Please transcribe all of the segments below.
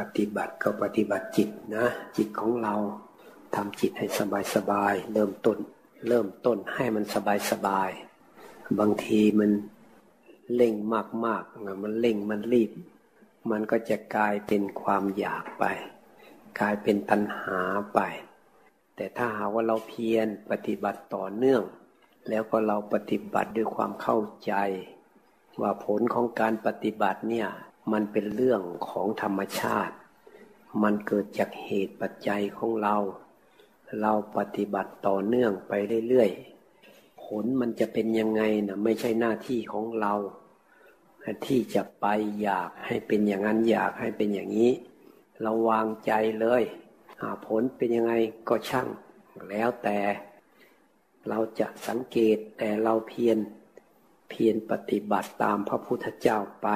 ปฏิบัติก็ปฏิบัติจิตนะ จิตของเราทำจิตให้สบายสบายเริ่มต้น เริ่มต้นให้มันสบายสบายบางทีมันเล่งมากๆมันเล่งมันรีบ มันก็จะกลายเป็นความอยากไป กลายเป็นตัณหาไป แต่ถ้าหาว่าเราเพียรปฏิบัติต่อเนื่อง แล้วก็เราปฏิบัติด้วยความเข้าใจ ว่าผลของการปฏิบัติเนี่ย มันเป็นเรื่องของธรรมชาติ มันเกิดจากเหตุปัจจัยของเรา เราปฏิบัติต่อเนื่องไปเรื่อยๆ ผลมันจะเป็นยังไงนะไม่ใช่หน้าที่ของเราที่จะไปอยากให้เป็นอย่างนั้นอยากให้เป็นอย่างนี้ เราวางใจเลยผลเป็นยังไงก็ช่าง แล้วแต่เราจะสังเกตแต่เราเพียรเพียรปฏิบัติตามพระพุทธเจ้าไป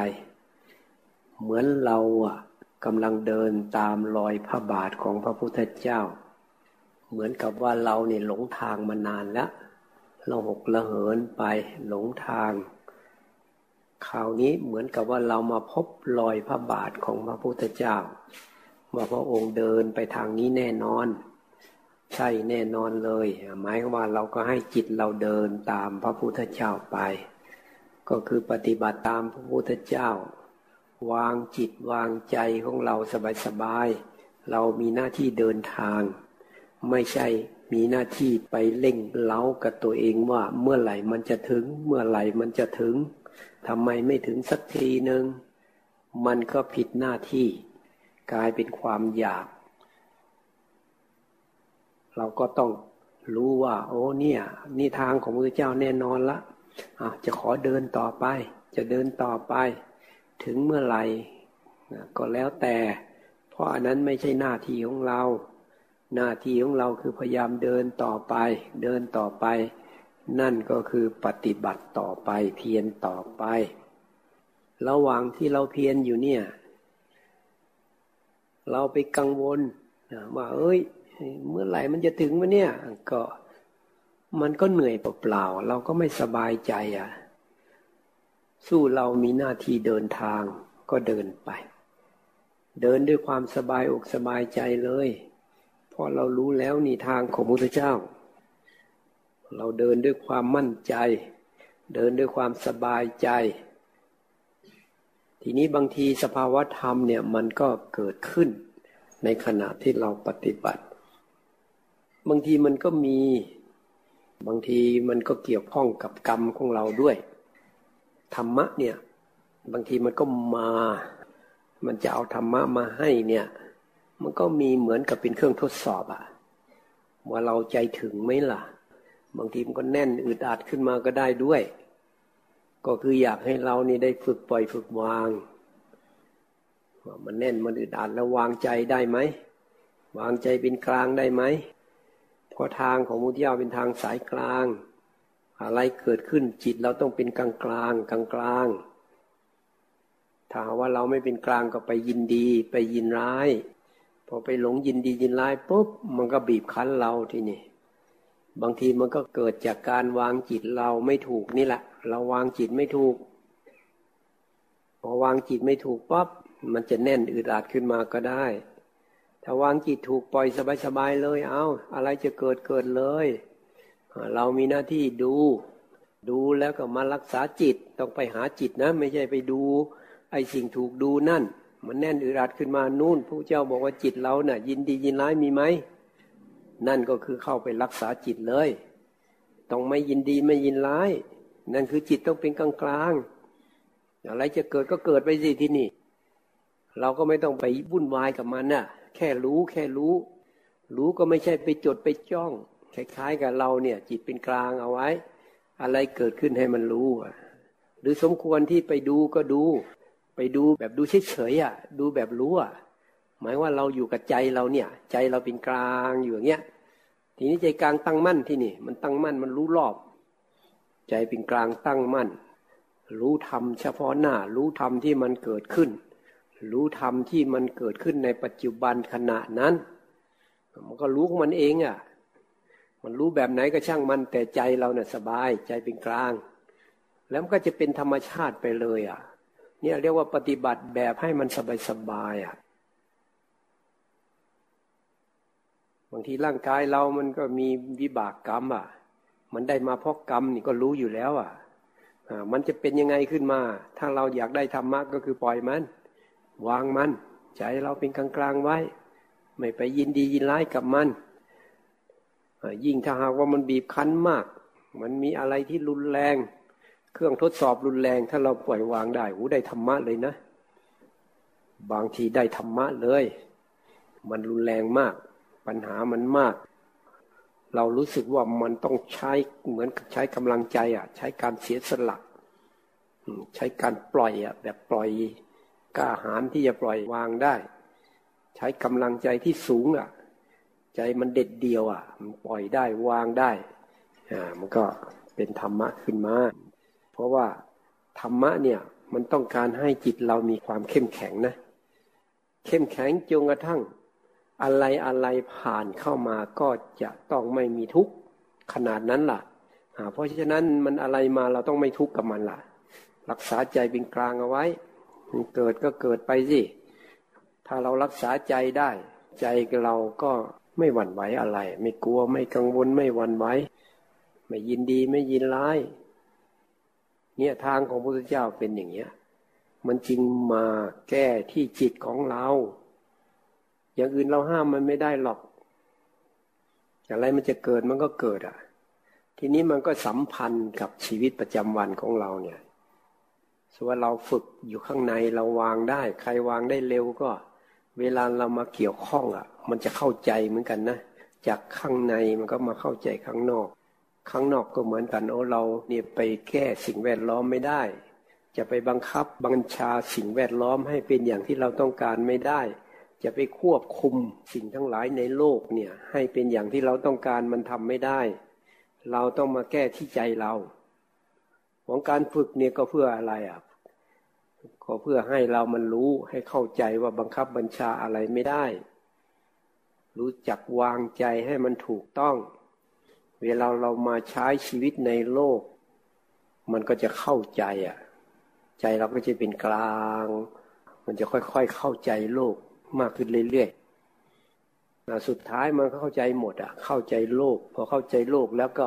เหมือนเราอะกำลังเดินตามรอยพระบาทของพระพุทธเจ้า เหมือนกับว่าเราเนี่ยหลงทางมานานแล้ว เราหกละเหินไปหลงทาง คราวนี้เหมือนกับว่าเรามาพบรอยพระบาทของพระพุทธเจ้าว่าพระองค์เดินไปทางนี้แน่นอน ใช่แน่นอนเลยหมายว่าเราก็ให้จิตเราเดินตามพระพุทธเจ้าไป ก็คือปฏิบัติตามพระพุทธเจ้า วางจิตวางใจของเราสบายๆ เรามีหน้าที่เดินทาง ไม่ใช่มีหน้าที่ไปเล่งเล้ากับตัวเองว่าเมื่อไหร่มันจะถึง เมื่อไหร่มันจะถึงทำไมไม่ถึงสักทีหนึ่งมันก็ผิดหน้าที่ กลายเป็นความอยาก เราก็ต้องรู้ว่า โอ้เนี่ย นี่ทางของพระเจ้าแน่นอนละะจะขอเดินต่อไป จะเดินต่อไป ถึงเมื่อไหร่ก็แล้วแต่ เพราะอันนั้นไม่ใช่หน้าที่ของเรา หน้าที่ของเราคือพยายามเดินต่อไป เดินต่อไป นั่นก็คือปฏิบัติต่อไปเพียรต่อไป ระหว่างที่เราเพียรอยู่เนี่ย เราไปกังวลว่าเอ้ย เมื่อไหร่มันจะถึงวะเนี่ย ก็มันก็เหนื่อยเปล่าๆเราก็ไม่สบายใจอะ สู้เรามีหน้าที่เดินทางก็เดินไป เดินด้วยความสบายอกสบายใจเลยเพราะเรารู้แล้วนี่ทางของพระพุทธเจ้า เราเดินด้วยความมั่นใจ เดินด้วยความสบายใจ ทีนี้บางทีสภาวะธรรมเนี่ยมันก็เกิดขึ้น ในขณะที่เราปฏิบัติ บางทีมันก็มี บางทีมันก็เกี่ยวข้องกับกรรมของเราด้วย ธรรมะเนี่ย บางทีมันก็มา มันจะเอาธรรมะมาให้เนี่ย มันก็มีเหมือนกับเป็นเครื่องทดสอบอะว่าเราใจถึงไหมล่ะ บางทีมันก็แน่นอึดอัดขึ้นมาก็ได้ด้วย ก็คืออยากให้เรานี่ได้ฝึกปล่อยฝึกวางว่ามันแน่นมันอึดอัดแล้ววางใจได้ไหมวางใจเป็นกลางได้ไหมเพราะทางของมุทิยาเป็นทางสายกลาง อะไรเกิดขึ้นจิตเราต้องเป็นกลางกลางกลางกลางถ้าว่าเราไม่เป็นกลางก็ไปยินดีไปยินร้าย พอไปหลงยินดียินร้ายปุ๊บมันก็บีบคั้นเราทีนี่บางทีมันก็เกิดจากการวางจิตเราไม่ถูกนี่แหละ เราวางจิตไม่ถูก พอวางจิตไม่ถูกปั๊บมันจะแน่นอึดอัดขึ้นมาก็ได้ ถ้าวางจิตถูกปล่อยสบายๆเลย เอาอะไรจะเกิดเกิดเลย เรามีหน้าที่ดู ดูแล้วก็มารักษาจิตต้องไปหาจิตนะ ไม่ใช่ไปดู ไอ้สิ่งถูกดูนั่น มันแน่นอึดอัดขึ้นมานู่นผู้เจ้าบอกว่าจิตเราเนะ่ะ ยินดียินร้ายมีไหมนั่นก็คือเข้าไปรักษาจิตเลย ต้องไม่ยินดีไม่ยินร้าย นั่นคือจิตต้องเป็นกลางกลางอะไรจะเกิดก็เกิดไปสิที่นี่ เราก็ไม่ต้องไปวุ่นวายกับมันนะ่ะ แค่รู้แค่รู้ รู้ก็ไม่ใช่ไปจดไปจ้อง คล้ายๆกับเราเนี่ย จิตเป็นกลางเอาไว้ อะไรเกิดขึ้นให้มันรู้หรือสมควรที่ไปดูก็ดู ไปดูแบบดูเฉยๆอะ ดูแบบรู้อะหมายว่าเราอยู่กับใจเราเนี่ย ใจเราเป็นกลางอยู่อย่างเงี้ย ทีนี้ใจกลางตั้งมั่นที่นี่ มันตั้งมั่นมันรู้รอบ ใจเป็นกลางตั้งมั่น รู้ธรรมเฉพาะหน้า รู้ธรรมที่มันเกิดขึ้น รู้ธรรมที่มันเกิดขึ้นในปัจจุบันขณะนั้น มันก็รู้ของมันเองอะ มันรู้แบบไหนก็ช่างมันแต่ใจเราเนะ่ยสบายใจเป็นกลาง แล้วมันก็จะเป็นธรรมชาติไปเลยอะ่ะ เนี่ยเรียกว่าปฏิบัติแบบให้มันสบายสบายอะ่ะบางทีร่างกายเรามันก็มีวิบากกรรมอะ มันได้มาเพราะกรรมนี่ก็รู้อยู่แล้วอะมันจะเป็นยังไงขึ้นมา ถ้าเราอยากได้ธรรมะก็คือปล่อยมัน วางมัน ใจเราเป็นกลางกลางไว้ ไม่ไปยินดียินร้ายกับมัน ยิ่งถ้าหากว่ามันบีบคั้นมาก มันมีอะไรที่รุนแรง เครื่องทดสอบรุนแรง ถ้าเราปล่อยวางได้หูได้ธรรมะเลยนะ บางทีได้ธรรมะเลย มันรุนแรงมาก ปัญหามันมาก เรารู้สึกว่ามันต้องใช้เหมือนใช้กำลังใจอะ ใช้การเสียสละใช้การปล่อยอะ แบบปล่อยกล้าหาญที่จะปล่อยวางได้ ใช้กำลังใจที่สูงอะ ใจมันเด็ดเดียวอะ มันปล่อยได้วางได้ อ่า มันก็เป็นธรรมะขึ้นมา เพราะว่าธรรมะเนี่ยมันต้องการให้จิตเรามีความเข้มแข็งนะ เข้มแข็งจนกระทั่ง อะไรอะไรผ่านเข้ามาก็จะต้องไม่มีทุกข์ขนาดนั้นล่ะเพราะฉะนั้นมันอะไรมาเราต้องไม่ทุกข์กับมันล่ะ รักษาใจเป็นกลางเอาไว้ เกิดก็เกิดไปสิ ถ้าเรารักษาใจได้ ใจเราก็ ไม่หวั่นไหวอะไร ไม่กลัวไม่กังวลไม่หวั่นไหวไม่ยินดีไม่ยินร้าย เนี่ยทางของพระพุทธเจ้าเป็นอย่างเนี้ย มันจึงมาแก้ที่จิตของเรา อย่างอื่นเราห้ามมันไม่ได้หรอก อะไรมันจะเกิดมันก็เกิดอะ ทีนี้มันก็สัมพันธ์กับชีวิตประจำวันของเราเนี่ยส่วนเราฝึกอยู่ข้างในเราวางได้ ใครวางได้เร็วก็ เวลาเรามาเกี่ยวข้องอะ มันจะเข้าใจเหมือนกันนะ จากข้างในมันก็มาเข้าใจข้างนอก ข้างนอกก็เหมือนกันโอ้เราเนี่ยไปแก้สิ่งแวดล้อมไม่ได้ จะไปบังคับบัญชาสิ่งแวดล้อมให้เป็นอย่างที่เราต้องการไม่ได้ จะไปควบคุมสิ่งทั้งหลายในโลกเนี่ย ให้เป็นอย่างที่เราต้องการมันทำไม่ได้ เราต้องมาแก้ที่ใจเรา ของการฝึกเนี่ยก็เพื่ออะไรอะ ก็เพื่อให้เรามันรู้ให้เข้าใจว่าบังคับบัญชาอะไรไม่ได้ รู้จักวางใจให้มันถูกต้อง เวลาเรามาใช้ชีวิตในโลก มันก็จะเข้าใจอะ ใจเราก็จะเป็นกลาง มันจะค่อยๆเข้าใจโลกมากขึ้นเรื่อยๆสุดท้ายมันเข้าใจหมดอะ เข้าใจโลก พอเข้าใจโลกแล้วก็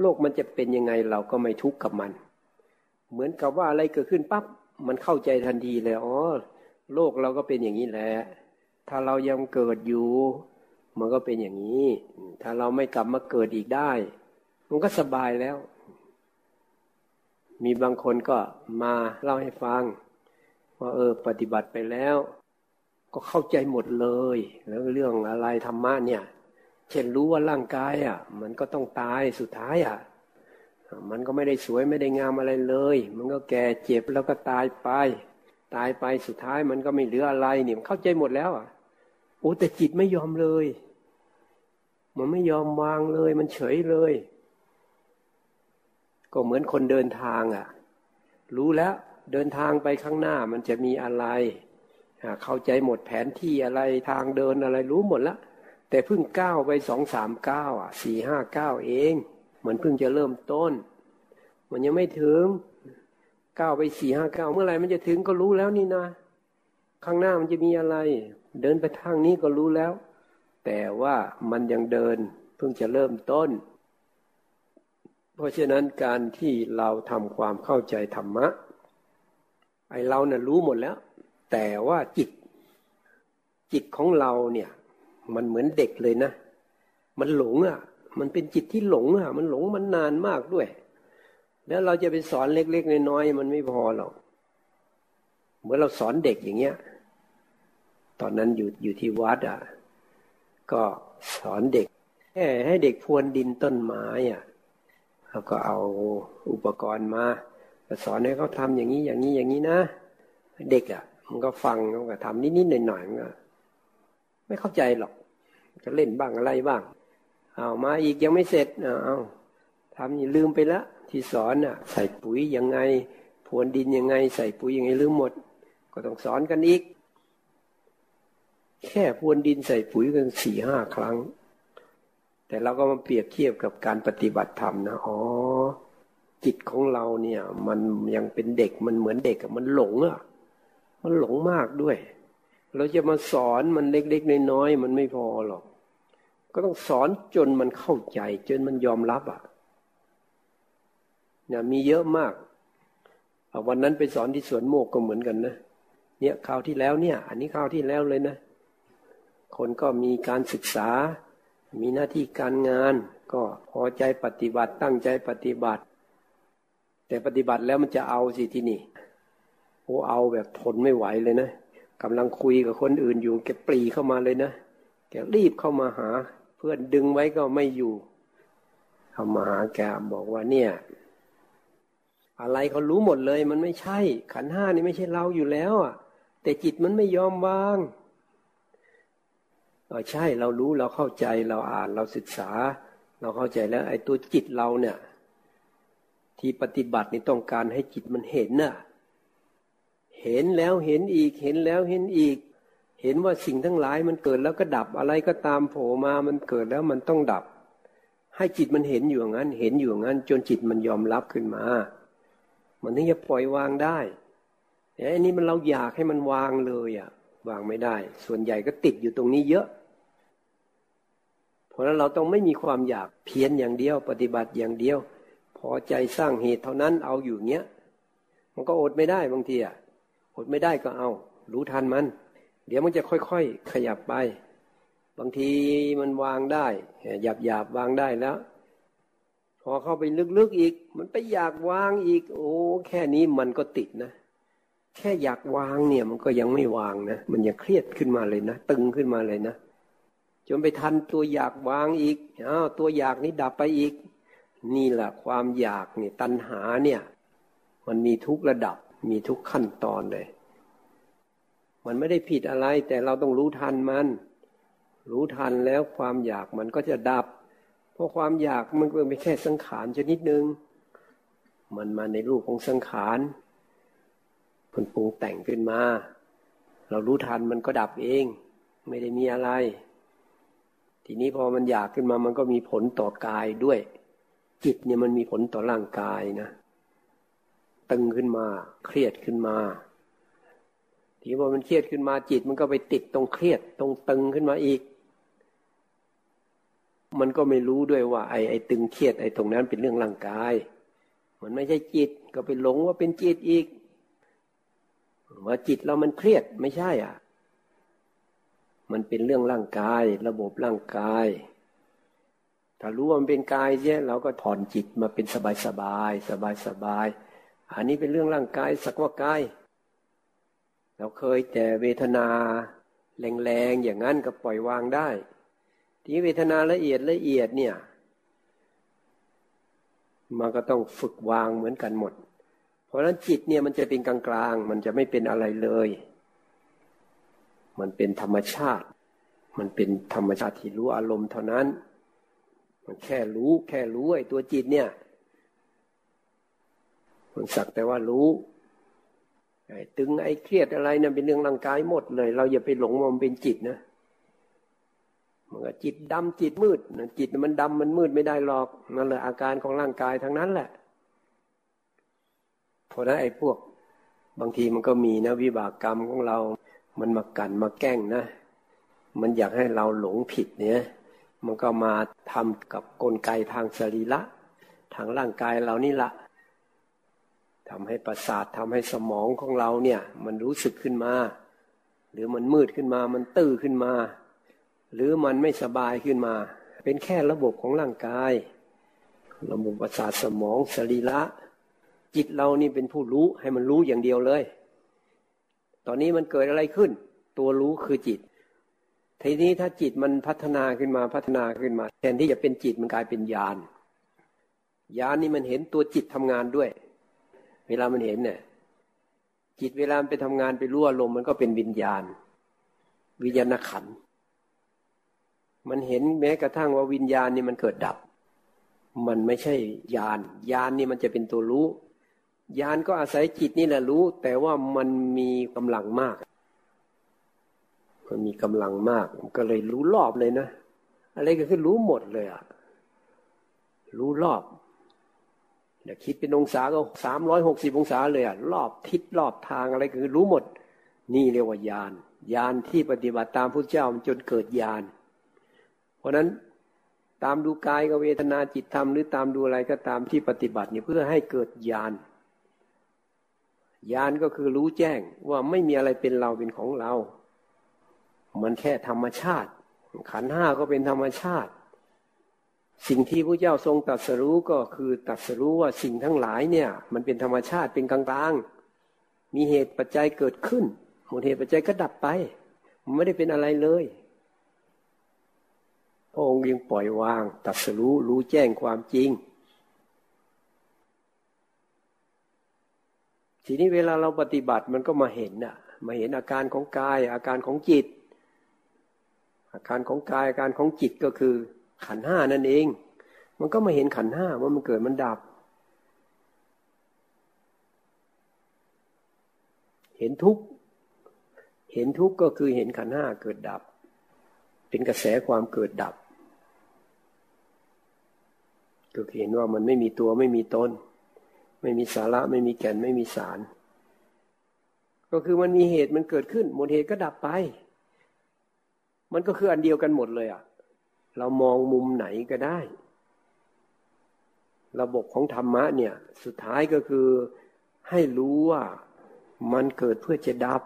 โลกมันจะเป็นยังไงเราก็ไม่ทุกข์กับมัน เหมือนกับว่าอะไรเกิดขึ้นปั๊บ มันเข้าใจทันทีเลยอ๋อโลกเราก็เป็นอย่างนี้แหละ ถ้าเรายังเกิดอยู่ มันก็เป็นอย่างนี้ ถ้าเราไม่กลับมาเกิดอีกได้ มันก็สบายแล้ว มีบางคนก็มาเล่าให้ฟัง ว่าเออ ปฏิบัติไปแล้ว ก็เข้าใจหมดเลย แล้วเรื่องอะไรธรรมะเนี่ย เช่นรู้ว่าร่างกายอะ มันก็ต้องตายสุดท้ายอะ มันก็ไม่ได้สวยไม่ได้งามอะไรเลย มันก็แก่เจ็บแล้วก็ตายไป ตายไปสุดท้ายมันก็ไม่เหลืออะไรเนี่ยเข้าใจหมดแล้ว อะโอ้แต่จิตไม่ยอมเลย มันไม่ยอมวางเลย มันเฉยเลย ก็เหมือนคนเดินทางอะ รู้แล้วเดินทางไปข้างหน้ามันจะมีอะไรเข้าใจหมดแผนที่อะไรทางเดินอะไรรู้หมดแล้วแต่เพิ่งก้าวไปสองสามก้าวอะสี่ห้าก้าวเอง มันเพิ่งจะเริ่มต้น มันยังไม่ถึงก้าวไปสี่ห้าก้าวเมื่อไหร่มันจะถึงก็รู้แล้วนี่นะ ข้างหน้ามันจะมีอะไร เดินไปทางนี้ก็รู้แล้ว แต่ว่ามันยังเดินเพิ่งจะเริ่มต้น เพราะฉะนั้นการที่เราทำความเข้าใจธรรมะ ไอเราเนี่ยรู้หมดแล้ว แต่ว่าจิต จิตของเราเนี่ย มันเหมือนเด็กเลยนะ มันหลงอะ มันเป็นจิตที่หลงอะ มันหลงมันนานมากด้วย แล้วเราจะไปสอนเล็กๆน้อยๆมันไม่พอหรอกเมื่อเราสอนเด็กอย่างเงี้ย ตอนนั้นอยู่อยู่ที่วัดอะ ก็สอนเด็กแค่ให้เด็กพรวนดินต้นไม้อะแล้วก็เอาอุปกรณ์มาสอนให้เขาทำอย่างนี้อย่างนี้อย่างนี้นะ เด็กอะ มันก็ฟังมันก็ทำนิดๆหน่อยๆมันก็ไม่เข้าใจหรอก จะเล่นบ้างอะไรบ้าง เอามาอีกยังไม่เสร็จเอาทำอย่าลืมไปละ ที่สอนอะ ใส่ปุ๋ยยังไงพรวนดินยังไง ใส่ปุ๋ยยังไงลืมหมด ก็ต้องสอนกันอีก แค่พรวนดินใส่ปุ๋ยกันสี่ห้าครั้ง แต่เราก็มาเปรียบเทียบกับการปฏิบัติธรรมนะอ๋อจิตของเราเนี่ย มันยังเป็นเด็กมันเหมือนเด็กมันหลงอะ มันหลงมากด้วย เราจะมาสอนมันเล็กๆน้อยๆมันไม่พอหรอก ก็ต้องสอนจนมันเข้าใจ จนมันยอมรับอะเนี่ยมีเยอะมากวันนั้นไปสอนที่สวนโมกก็เหมือนกันนะเนี่ยคราวที่แล้วเนี่ย อันนี้คราวที่แล้วเลยนะ คนก็มีการศึกษา มีหน้าที่การงาน ก็พอใจปฏิบัติตั้งใจปฏิบัติ แต่ปฏิบัติแล้วมันจะเอาสิที่นี่โอ้เอาแบบทนไม่ไหวเลยนะกำลังคุยกับคนอื่นอยู่แกปรีเข้ามาเลยนะแกรีบเข้ามาหา พื่อนดึงไว้ก็ไม่อยู่เข้ามาหาแกบอกว่าเนี่ย อะไรเขารู้หมดเลย มันไม่ใช่ ขันห้านี่ไม่ใช่เราอยู่แล้วอะ แต่จิตมันไม่ยอมวางเออใช่เรารู้เราเข้าใจเราอ่านเราศึกษา เราเข้าใจแล้ว ไอ้ตัวจิตเราเนี่ย ที่ปฏิบัตินี่ต้องการให้จิตมันเห็นน่ะ เห็นแล้วเห็นอีกเห็นแล้วเห็นอีก เห็นว่าสิ่งทั้งหลายมันเกิดแล้วก็ดับอะไรก็ตามโผล่มามันเกิดแล้วมันต้องดับ ให้จิตมันเห็นอยู่อย่างนั้น เห็นอยู่อย่างนั้น จนจิตมันยอมรับขึ้นมา มันถึงจะปล่อยวางได้แต่อันนี้มันเราอยากให้มันวางเลยอะวางไม่ได้ ส่วนใหญ่ก็ติดอยู่ตรงนี้เยอะ เพราะนั้นเราต้องไม่มีความอยากเพียรอย่างเดียว ปฏิบัติอย่างเดียว พอใจสร้างเหตุเท่านั้นเอาอยู่เงี้ย มันก็อดไม่ได้บางทีอะอดไม่ได้ก็เอา รู้ทันมัน เดี๋ยวมันจะค่อยๆขยับไป บางทีมันวางได้หยาบหยาบวางได้แล้ว พอเข้าไปลึกๆอีก มันไปอยากวางอีก โอ้แค่นี้มันก็ติดนะ แค่อยากวางเนี่ยมันก็ยังไม่วางนะมันยังเครียดขึ้นมาเลยนะตึงขึ้นมาเลยนะจนไปทันตัวอยากวางอีกอ้าวตัวอยากนี้ดับไปอีก นี่แหละความอยากเนี่ยตัณหาเนี่ย มันมีทุกระดับมีทุกขั้นตอนเลย มันไม่ได้ผิดอะไร แต่เราต้องรู้ทันมัน รู้ทันแล้วความอยากมันก็จะดับ เพราะความอยากมันเป็นแค่สังขารชนิดหนึ่งมันมาในรูปของสังขารคนปรุงแต่งขึ้นมา เรารู้ทันมันก็ดับเอง ไม่ได้มีอะไร ทีนี้พอมันอยากขึ้นมามันก็มีผลต่อกายด้วย จิตเนี่ยมันมีผลต่อร่างกายนะ ตึงขึ้นมา เครียดขึ้นมา ทีพอมันเครียดขึ้นมาจิต มันก็ไปติดตรงเครียดตรงตึงขึ้นมาอีก มันก็ไม่รู้ด้วยว่า ไอ้ไอ้ตึงเครียดไอ้ตรงนั้นเป็นเรื่องร่างกาย มันไม่ใช่จิตก็ไปหลงว่าเป็นจิตอีก ว่าจิตเรามันเครียดไม่ใช่อะ มันเป็นเรื่องร่างกาย ระบบร่างกายถ้ารู้ว่ามันเป็นกายเนี่ยเราก็ถอนจิตมาเป็นสบายสบายสบายสบายอันนี้เป็นเรื่องร่างกายสักว่ากาย เราเคยแต่เวทนาแรงๆอย่างนั้นก็ปล่อยวางได้ ที่เวทนาละเอียดละเอียดเนี่ย มันก็ต้องฝึกวางเหมือนกันหมด เพราะฉะนั้นจิตเนี่ยมันจะเป็นกลางๆมันจะไม่เป็นอะไรเลย มันเป็นธรรมชาติ มันเป็นธรรมชาติที่รู้อารมณ์เท่านั้น มันแค่รู้แค่รู้ไอ้ตัวจิตเนี่ย มันสักแต่ว่ารู้ ตึงไอ้เครียดอะไรนะ่ะเป็นเรื่องร่างกายหมดเลย เราอย่าไปหลงมันเป็นจิตนะมันก็จิตดำจิตมืดนะจิตมันดำมันมืดไม่ได้หรอกนั่นแหละอาการของร่างกายทั้งนั้นแหละเพราะนั้นไอ้พวก บางทีมันก็มีนะวิบากกรรมของเรา มันมากันมาแกล้งนะ มันอยากให้เราหลงผิดเนี่ย มันก็มาทำกับกลไกทางสรีระทางร่างกายเรานี่ละ ทำให้ประสาททำให้สมองของเราเนี่ย มันรู้สึกขึ้นมา หรือมันมืดขึ้นมา มันตื้อขึ้นมา หรือมันไม่สบายขึ้นมา เป็นแค่ระบบของร่างกาย ระบบประสาทสมองสรีระจิตเรานี่เป็นผู้รู้ให้มันรู้อย่างเดียวเลย ตอนนี้มันเกิดอะไรขึ้น ตัวรู้คือจิต ทีนี้ถ้าจิตมันพัฒนาขึ้นมาพัฒนาขึ้นมา แทนที่จะเป็นจิตมันกลายเป็นญาณญาณนี่มันเห็นตัวจิตทำงานด้วย เวลามันเห็นเนี่ยจิตเวลาไปทำงานไปรู้อารมมันก็เป็นวิญญาณ วิญญาณขัน มันเห็นแม้กระทั่งว่าวิญญาณนี่มันเกิดดับ มันไม่ใช่ญาณญาณนี่มันจะเป็นตัวรู้ญาณก็อาศัยจิตนี่แหละรู้ แต่ว่ามันมีกำลังมาก มันมีกำลังมากก็เลยรู้รอบเลยนะ อะไรก็คือรู้หมดเลยอะรู้รอบ เดี๋ยวคิดเป็นองศาก็สามร้อยหกสิบองศาเลยอะรอบทิศรอบทางอะไรคือรู้หมด นี่เรียกว่าญาณญาณที่ปฏิบัติตามพระเจ้าจนเกิดญาณเพราะนั้นตามดูกายกับเวทนาจิตธรรมหรือตามดูอะไรก็ตามที่ปฏิบัติเนี่ยเพื่อให้เกิดญาณญาณก็คือรู้แจ้งว่าไม่มีอะไรเป็นเราเป็นของเรา มันแค่ธรรมชาติ ขันห้าก็เป็นธรรมชาติ สิ่งที่พระเจ้าทรงตรัสรู้ก็คือตรัสรู้ว่าสิ่งทั้งหลายเนี่ย มันเป็นธรรมชาติเป็นกลางๆ มีเหตุปัจจัยเกิดขึ้นหมดเหตุปัจจัยก็ดับไป มันไม่ได้เป็นอะไรเลยพระองค์ยังปล่อยวาง ตัดสรู้รู้แจ้งความจริง ทีนี้เวลาเราปฏิบัติมันก็มาเห็นน่ะ มาเห็นอาการของกาย อาการของจิต อาการของกายอาการของจิตก็คือ ขันห้านั่นเอง มันก็มาเห็นขันห้าว่ามันเกิดมันดับ เห็นทุกเห็นทุกก็คือเห็นขันห้าเกิดดับ เป็นกระแสความเกิดดับ ก็เห็นว่ามันไม่มีตัวไม่มีตนไม่มีสาระไม่มีแก่นไม่มีสาร ก็คือมันมีเหตุมันเกิดขึ้นหมดเหตุก็ดับไป มันก็คืออันเดียวกันหมดเลยอะ เรามองมุมไหนก็ได้ ระบบของธรรมะเนี่ย สุดท้ายก็คือให้รู้ว่ามันเกิดเพื่อจะดับ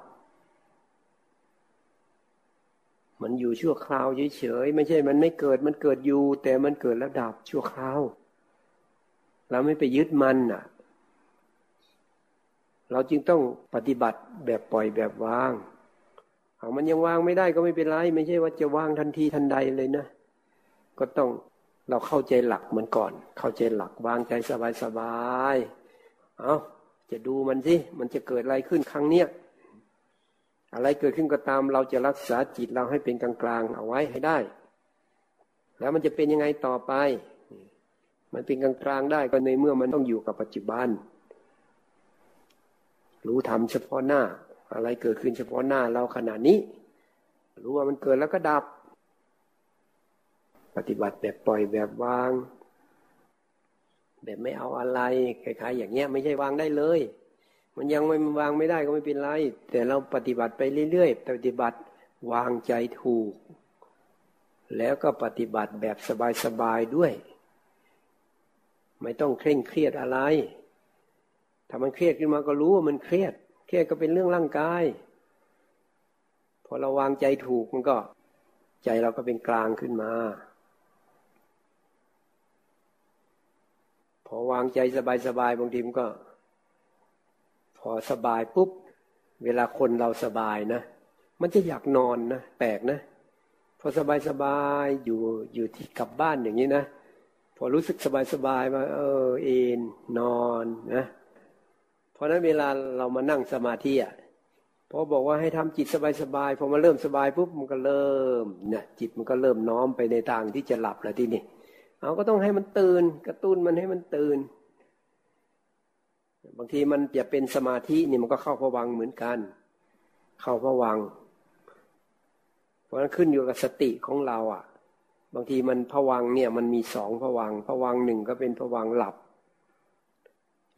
มันอยู่ชั่วคราวเฉยๆไม่ใช่ มันไม่เกิดมันเกิดอยู่ แต่มันเกิดแล้วดับชั่วคราว เราไม่ไปยึดมันน่ะ เราจึงต้องปฏิบัติแบบปล่อยแบบวางเอามันยังวางไม่ได้ก็ไม่เป็นไร ไม่ใช่ว่าจะวางทันทีทันใดเลยนะ ก็ต้องเราเข้าใจหลักมันก่อน เข้าใจหลักวางใจสบายสบายเอาจะดูมันสิมันจะเกิดอะไรขึ้นครั้งเนี้ยอะไรเกิดขึ้นก็ตาม เราจะรักษาจิตเราให้เป็นกลางๆเอาไว้ให้ได้ แล้วมันจะเป็นยังไงต่อไป มันเป็นกลางกลางได้ก็ในเมื่อมันต้องอยู่กับปัจจุบัน รู้ทำเฉพาะหน้า อะไรเกิดขึ้นเฉพาะหน้าเราขณะนี้ รู้ว่ามันเกิดแล้วก็ดับ ปฏิบัติแบบปล่อยแบบวาง แบบไม่เอาอะไรคล้ายๆอย่างเงี้ยไม่ใช่วางได้เลย มันยังไม่วางไม่ได้ก็ไม่เป็นไร แต่เราปฏิบัติไปเรื่อยๆ ปฏิบัติวางใจถูก แล้วก็ปฏิบัติแบบสบายๆด้วย ไม่ต้องเคร่งเครียดอะไร ถ้ามันเครียดขึ้นมาก็รู้ว่ามันเครียด เครียดก็เป็นเรื่องร่างกาย พอเราวางใจถูกมันก็ ใจเราก็เป็นกลางขึ้นมา พอวางใจสบายๆบางทีมันก็ พอสบายปุ๊บ เวลาคนเราสบายนะมันจะอยากนอนนะแปลกนะ พอสบายๆอยู่อยู่ที่กลับบ้านอย่างนี้นะพอรู้สึกสบายๆมาเออเอนนอนนะเพราะนั้นเวลาเรามานั่งสมาธิอะพอบอกว่าให้ทำจิตสบายๆพอมาเริ่มสบายปุ๊บมันก็เริ่มเนี่ยจิตมันก็เริ่มน้อมไปในทางที่จะหลับแล้วที่นี่ เอาก็ต้องให้มันตื่น กระตุ้นมันให้มันตื่น บางทีมันจะเป็นสมาธินี่มันก็เข้าผวังเหมือนกัน เข้าผวัง เพราะนั้นขึ้นอยู่กับสติของเราอะ บางทีมันผวังเนี่ยมันมีสองผวังผวังหนึ่งก็เป็นผวังหลับ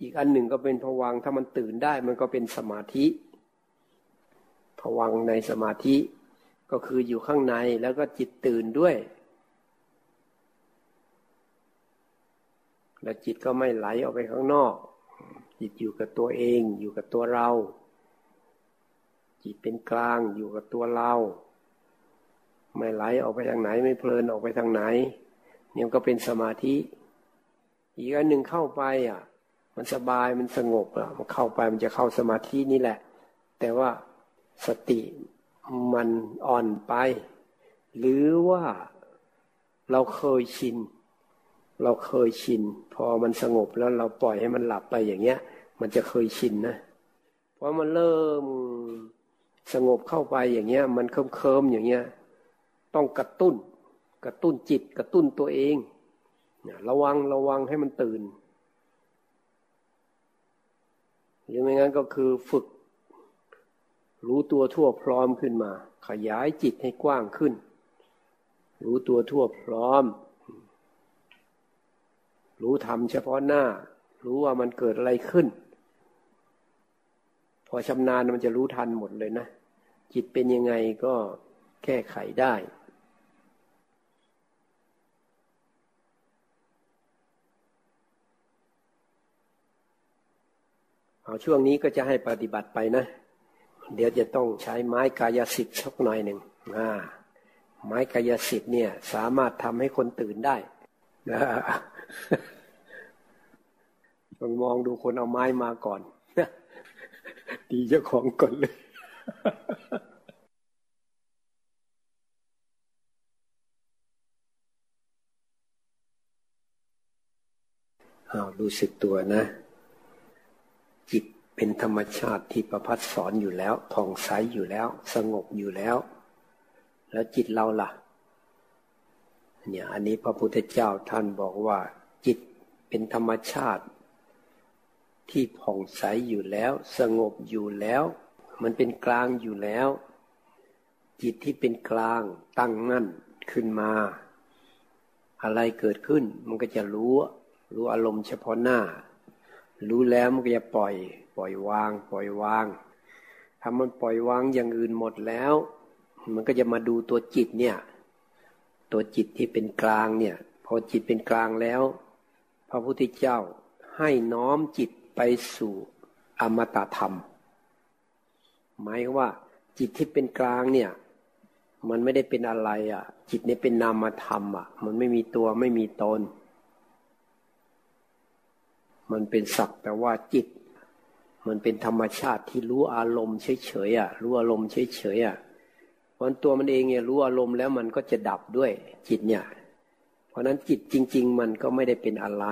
อีกอันหนึ่งก็เป็นผวังถ้ามันตื่นได้มันก็เป็นสมาธิผวังในสมาธิก็คืออยู่ข้างในแล้วก็จิตตื่นด้วย แล้วจิตก็ไม่ไหลออกไปข้างนอก จิตอยู่กับตัวเอง อยู่กับตัวเรา จิตเป็นกลางอยู่กับตัวเรา ไม่ไหลออกไปทางไหน ไม่เพลินออกไปทางไหนเนี่ยก็เป็นสมาธิ อีกอันหนึ่งเข้าไปอะ มันสบายมันสงบอะมันเข้าไปมันจะเข้าสมาธินี่แหละ แต่ว่าสติมันอ่อนไป หรือว่าเราเคยชิน เราเคยชิน พอมันสงบแล้วเราปล่อยให้มันหลับไปอย่างเงี้ย มันจะเคยชินนะเพราะมันเริ่มสงบเข้าไปอย่างเงี้ย มันเคิมเคิมอย่างเงี้ย ต้องกระตุ้น กระตุ้นจิต กระตุ้นตัวเองระวังระวังให้มันตื่น หรือไม่งั้นก็คือฝึก รู้ตัวทั่วพร้อมขึ้นมา ขยายจิตให้กว้างขึ้น รู้ตัวทั่วพร้อม รู้ทำเฉพาะหน้า รู้ว่ามันเกิดอะไรขึ้น พอชำนาญมันจะรู้ทันหมดเลยนะ จิตเป็นยังไงก็แก้ไขได้เอาช่วงนี้ก็จะให้ปฏิบัติไปนะ เดี๋ยวจะต้องใช้ไม้กายสิทธิ์สักหน่อยหนึ่งไม้กายสิทธิ์เนี่ย สามารถทำให้คนตื่นได้ นะลองมองดูคนเอาไม้มาก่อนดีเจ้าของก่อนเลยอารู้สึกตัวนะ จิตเป็นธรรมชาติที่ประพัดสอนอยู่แล้วผ่องใสอยู่แล้ว สงบอยู่แล้ว แล้วจิตเราล่ะ เนี่ยอันนี้พระพุทธเจ้าท่านบอกว่า จิตเป็นธรรมชาติ ที่ผ่องใสอยู่แล้ว สงบอยู่แล้ว มันเป็นกลางอยู่แล้ว จิตที่เป็นกลางตั้งมั่นขึ้นมา อะไรเกิดขึ้น มันก็จะรู้ รู้อารมณ์เฉพาะหน้า รู้แล้วมันก็จะปล่อย ปล่อยวาง ปล่อยวางถ้ามันปล่อยวางอย่างอื่นหมดแล้ว มันก็จะมาดูตัวจิตเนี่ย ตัวจิตที่เป็นกลางเนี่ย พอจิตเป็นกลางแล้ว พระพุทธเจ้าให้น้อมจิตไปสู่อมตะธรรม หมายว่า จิตที่เป็นกลางเนี่ย มันไม่ได้เป็นอะไรอะ่ะ จิตนี้เป็นนามธรรมอะ มันไม่มีตัวไม่มีตน มันเป็นสักแต่ว่าจิต มันเป็นธรรมชาติที่รู้อารมณ์เฉยๆอะ รู้อารมณ์เฉยๆอะ วันตัวมันเองเนี่ยรู้อารมณ์แล้วมันก็จะดับด้วยจิตเนี่ย เพราะนั้นจิตจริง ๆ มันก็ไม่ได้เป็นอะไร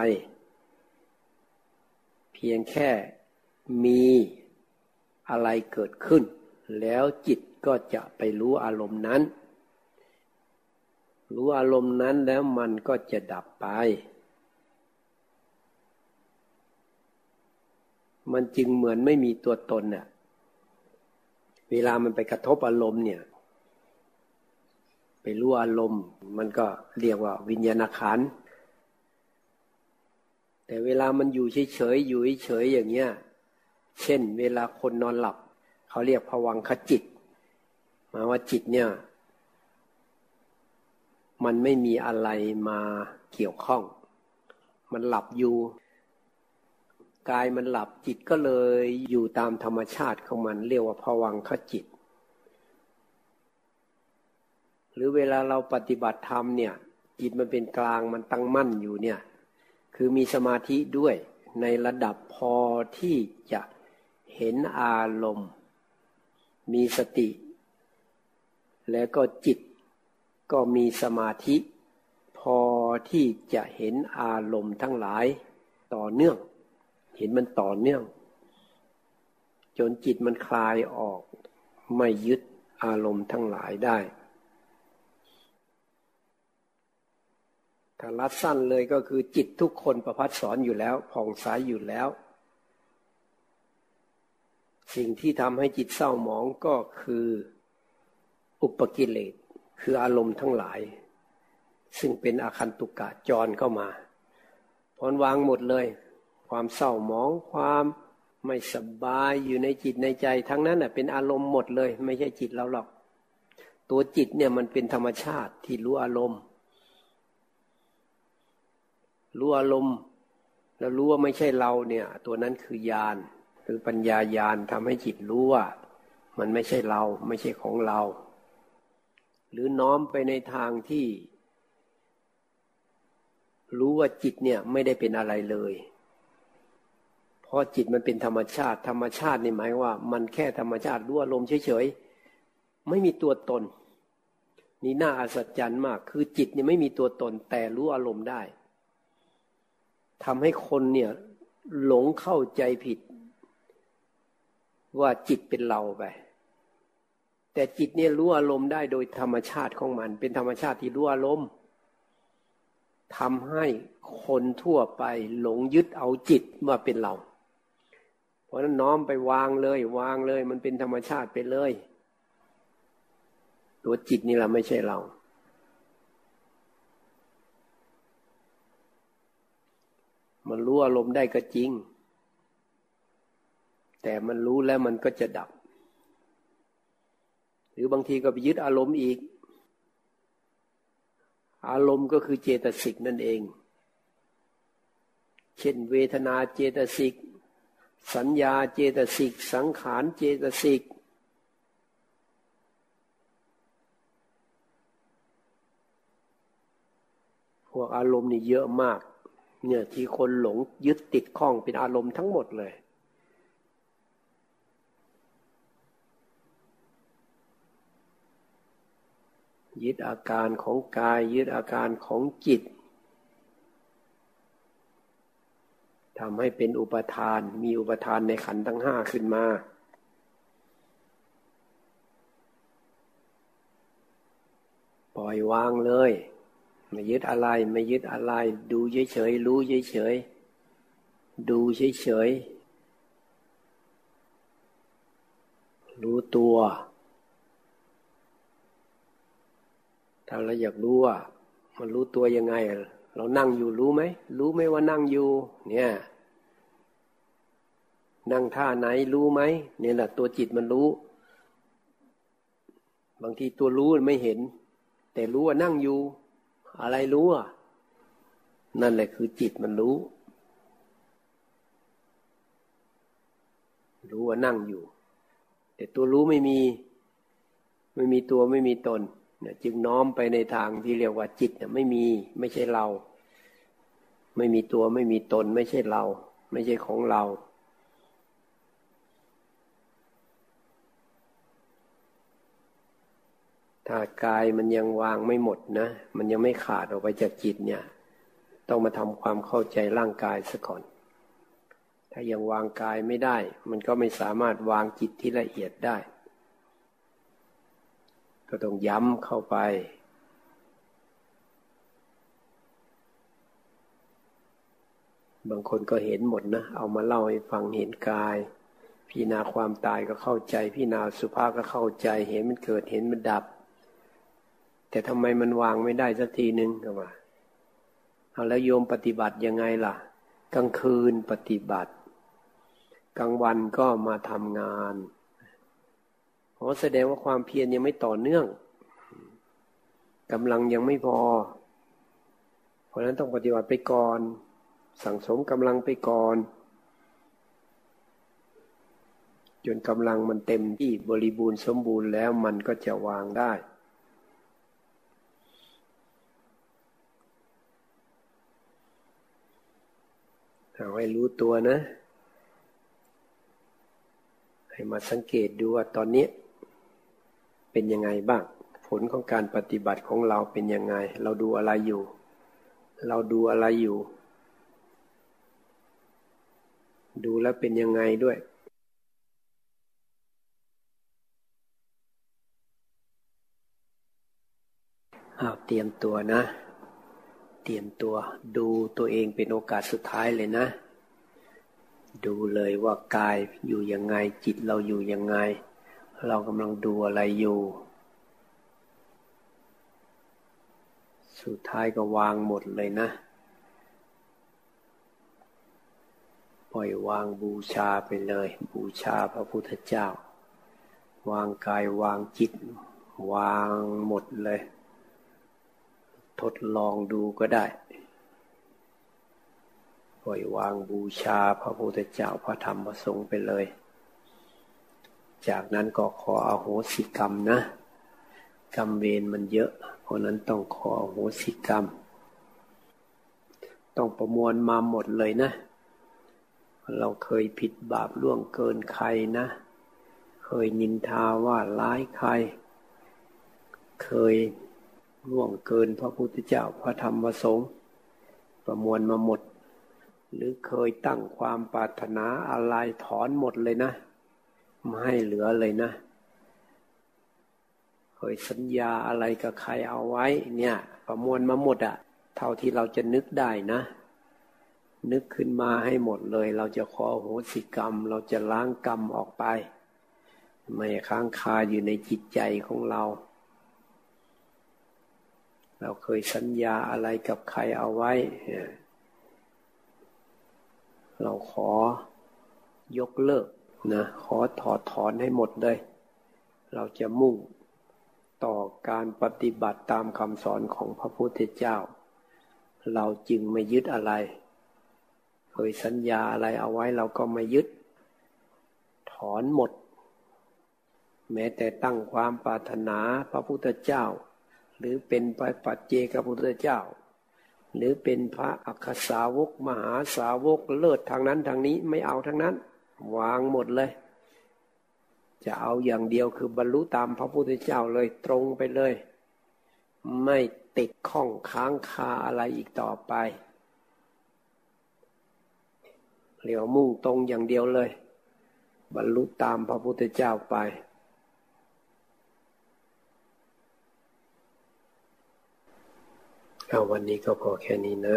เพียงแค่มีอะไรเกิดขึ้น แล้วจิตก็จะไปรู้อารมณ์นั้น รู้อารมณ์นั้นแล้วมันก็จะดับไป มันจึงเหมือนไม่มีตัวตนเนี่ยเวลามันไปกระทบอารมณ์เนี่ย รู้อารมณ์ มันก็เรียกว่าวิญญาณขัน แต่เวลามันอยู่เฉยๆอยู่เฉยๆอย่างเงี้ย เช่น เวลาคนนอนหลับ เขาเรียกผวังขจิตมาว่าจิตเนี่ย มันไม่มีอะไรมาเกี่ยวข้อง มันหลับอยู่กายมันหลับจิตก็เลยอยู่ตามธรรมชาติของมันเรียกว่าภวังคจิต หรือเวลาเราปฏิบัติธรรมเนี่ย จิตมันเป็นกลางมันตั้งมั่นอยู่เนี่ย คือมีสมาธิด้วยในระดับพอที่จะเห็นอารมณ์ มีสติ แล้วก็จิตก็มีสมาธิ พอที่จะเห็นอารมณ์ทั้งหลายต่อเนื่อง เห็นมันต่อเนื่อง จนจิตมันคลายออก ไม่ยึดอารมณ์ทั้งหลายได้ ถ้ารัดสั้นเลยก็คือจิตทุกคนประพัดสอนอยู่แล้วผ่องใสยอยู่แล้ว สิ่งที่ทำให้จิตเศร้าหมองก็คืออุปกิเลสคืออารมณ์ทั้งหลาย ซึ่งเป็นอาคันตุกะจรเข้ามาพรวางหมดเลย ความเศร้าหมองความไม่สบายอยู่ในจิตในใจ ทั้งนั้นเป็นอารมณ์หมดเลย ไม่ใช่จิตเราหรอก ตัวจิตเนี่ยมันเป็นธรรมชาติที่รู้อารมณ์ รู้อารมณ์แล้วรู้ว่าไม่ใช่เราเนี่ย ตัวนั้นคือญาณคือปัญญาญาณทำให้จิตรู้ว่า มันไม่ใช่เราไม่ใช่ของเรา หรือน้อมไปในทางที่ รู้ว่าจิตเนี่ยไม่ได้เป็นอะไรเลยพราะจิตมันเป็นธรรมชาติ ธรรมชาตินี่หมายว่า มันแค่ธรรมชาติรู้อารมณ์เฉยๆไม่มีตัวตน นี่น่าอัศจรรย์มาก คือจิตเนี่ยไม่มีตัวตน แต่รู้อารมณ์ได้ ทำให้คนเนี่ยหลงเข้าใจผิด ว่าจิตเป็นเราไป แต่จิตเนี่ยรู้อารมณ์ได้โดยธรรมชาติของมัน เป็นธรรมชาติที่รู้อารมณ์ทำให้คนทั่วไปหลงยึดเอาจิตว่าเป็นเรา เพราะนั้นน้อมไปวางเลย วางเลย มันเป็นธรรมชาติไปเลย ตัวจิตนี่แหละไม่ใช่เรา มันรู้อารมณ์ได้ก็จริง แต่มันรู้แล้วมันก็จะดับ หรือบางทีก็ไปยึดอารมณ์อีก อารมณ์ก็คือเจตสิกนั่นเอง เช่น เวทนาเจตสิก สัญญาเจตสิก สังขารเจตสิกพวกอารมณ์นี่เยอะมาก เนี่ยที่คนหลงยึดติดข้องเป็นอารมณ์ทั้งหมดเลย ยึดอาการของกาย ยึดอาการของจิตทำให้เป็นอุปทานมีอุปทานในขันทั้งห้าขึ้นมา ปล่อยวางเลย ไม่ยึดอะไร ไม่ยึดอะไร ดูเฉยๆรู้เฉยๆดูเฉยๆรู้ตัวถ้าเราอยากรู้ว่า มันรู้ตัวยังไง เรานั่งอยู่รู้ไหมรู้ไหมว่านั่งอยู่ เนี่ย นั่งท่าไหนรู้ไหมเนี่ยแหละตัวจิตมันรู้ บางทีตัวรู้ไม่เห็น แต่รู้ว่านั่งอยู่ อะไรรู้อะ นั่นแหละคือจิตมันรู้ รู้ว่านั่งอยู่ แต่ตัวรู้ไม่มี ไม่มีตัวไม่มีตนจึงน้อมไปในทางที่เรียกว่าจิตไม่มี ไม่ใช่เรา ไม่มีตัวไม่มีตน ไม่ใช่เรา ไม่ใช่ของเรา ถ้ากายมันยังวางไม่หมดนะ มันยังไม่ขาดออกไปจากจิตเนี่ย ต้องมาทำความเข้าใจร่างกายซะก่อน ถ้ายังวางกายไม่ได้ มันก็ไม่สามารถวางจิตที่ละเอียดได้ ก็ต้องย้ำเข้าไป บางคนก็เห็นหมดนะ เอามาเล่าให้ฟังเห็นกายพี่นาความตายก็เข้าใจพี่นาสุภาพก็เข้าใจ เห็นมันเกิดเห็นมันดับ แต่ทำไมมันวางไม่ได้สักทีนึงก็ว่าเอาแล้วโยมปฏิบัติยังไงล่ะ กลางคืนปฏิบัติ กลางวันก็มาทำงานเพราะแสดงว่าความเพียรยังไม่ต่อเนื่องกำลังยังไม่พอ เพราะนั้นต้องปฏิบัติไปก่อน สั่งสมกำลังไปก่อน จนกำลังมันเต็มที่บริบูรณ์สมบูรณ์แล้วมันก็จะวางได้ เอาให้รู้ตัวนะ ให้มาสังเกตดูว่าตอนนี้เป็นยังไงบ้าง ผลของการปฏิบัติของเราเป็นยังไง เราดูอะไรอยู่ เราดูอะไรอยู่ ดูแล้วเป็นยังไงด้วยเอาเตรียมตัวนะ ตรียมตัวดูตัวเองเป็นโอกาสสุดท้ายเลยนะ ดูเลยว่ากายอยู่ยังไงจิตเราอยู่ยังไง เรากำลังดูอะไรอยู่ สุดท้ายก็วางหมดเลยนะ ปล่อยวางบูชาไปเลย บูชาพระพุทธเจ้า วางกายวางจิต วางหมดเลย ทดลองดูก็ได้ ปล่อยวางบูชาพระพุทธเจ้าพระธรรมพระสงฆ์ไปเลย จากนั้นก็ขออโหสิกรรมนะ กรรมเวรมันเยอะ เพราะนั้นต้องขออโหสิกรรม ต้องประมวลมาหมดเลยนะ เราเคยผิดบาปล่วงเกินใครนะ เคยนินทาว่าร้ายใคร เคย ล่วงเกินพระพุทธเจ้าพระธรรมพระสงฆ์ประมวลมาหมด หรือเคยตั้งความปรารถนาอะไรถอนหมดเลยนะ ไม่ให้เหลือเลยนะ เคยสัญญาอะไรกับใครเอาไว้ เนี่ย ประมวลมาหมดอะเท่าที่เราจะนึกได้นะ นึกขึ้นมาให้หมดเลย เราจะขอโหสิกรรม เราจะล้างกรรมออกไป ไม่ค้างคาอยู่ในจิตใจของเรา เราเคยสัญญาอะไรกับใครเอาไว้ เราขอยกเลิกนะขอถอดถอนให้หมดเลย เราจะมุ่งต่อการปฏิบัติตามคำสอนของพระพุทธเจ้า เราจึงไม่ยึดอะไร เคยสัญญาอะไรเอาไว้เราก็ไม่ยึด ถอนหมด แม้แต่ตั้งความปรารถนาพระพุทธเจ้า หรือเป็นพระปัจเจกพุทธเจ้า หรือเป็นพระอักษาวกมหาสาวกเลิศทางนั้นทางนี้ไม่เอาทั้งนั้น วางหมดเลย จะเอาอย่างเดียวคือบรรลุตามพระพุทธเจ้าเลยตรงไปเลย ไม่ติดข้องค้างคาอะไรอีกต่อไปเรียกมุ่งตรงอย่างเดียวเลย บรรลุตามพระพุทธเจ้าไป เอาวันนี้ก็พอแค่นี้นะ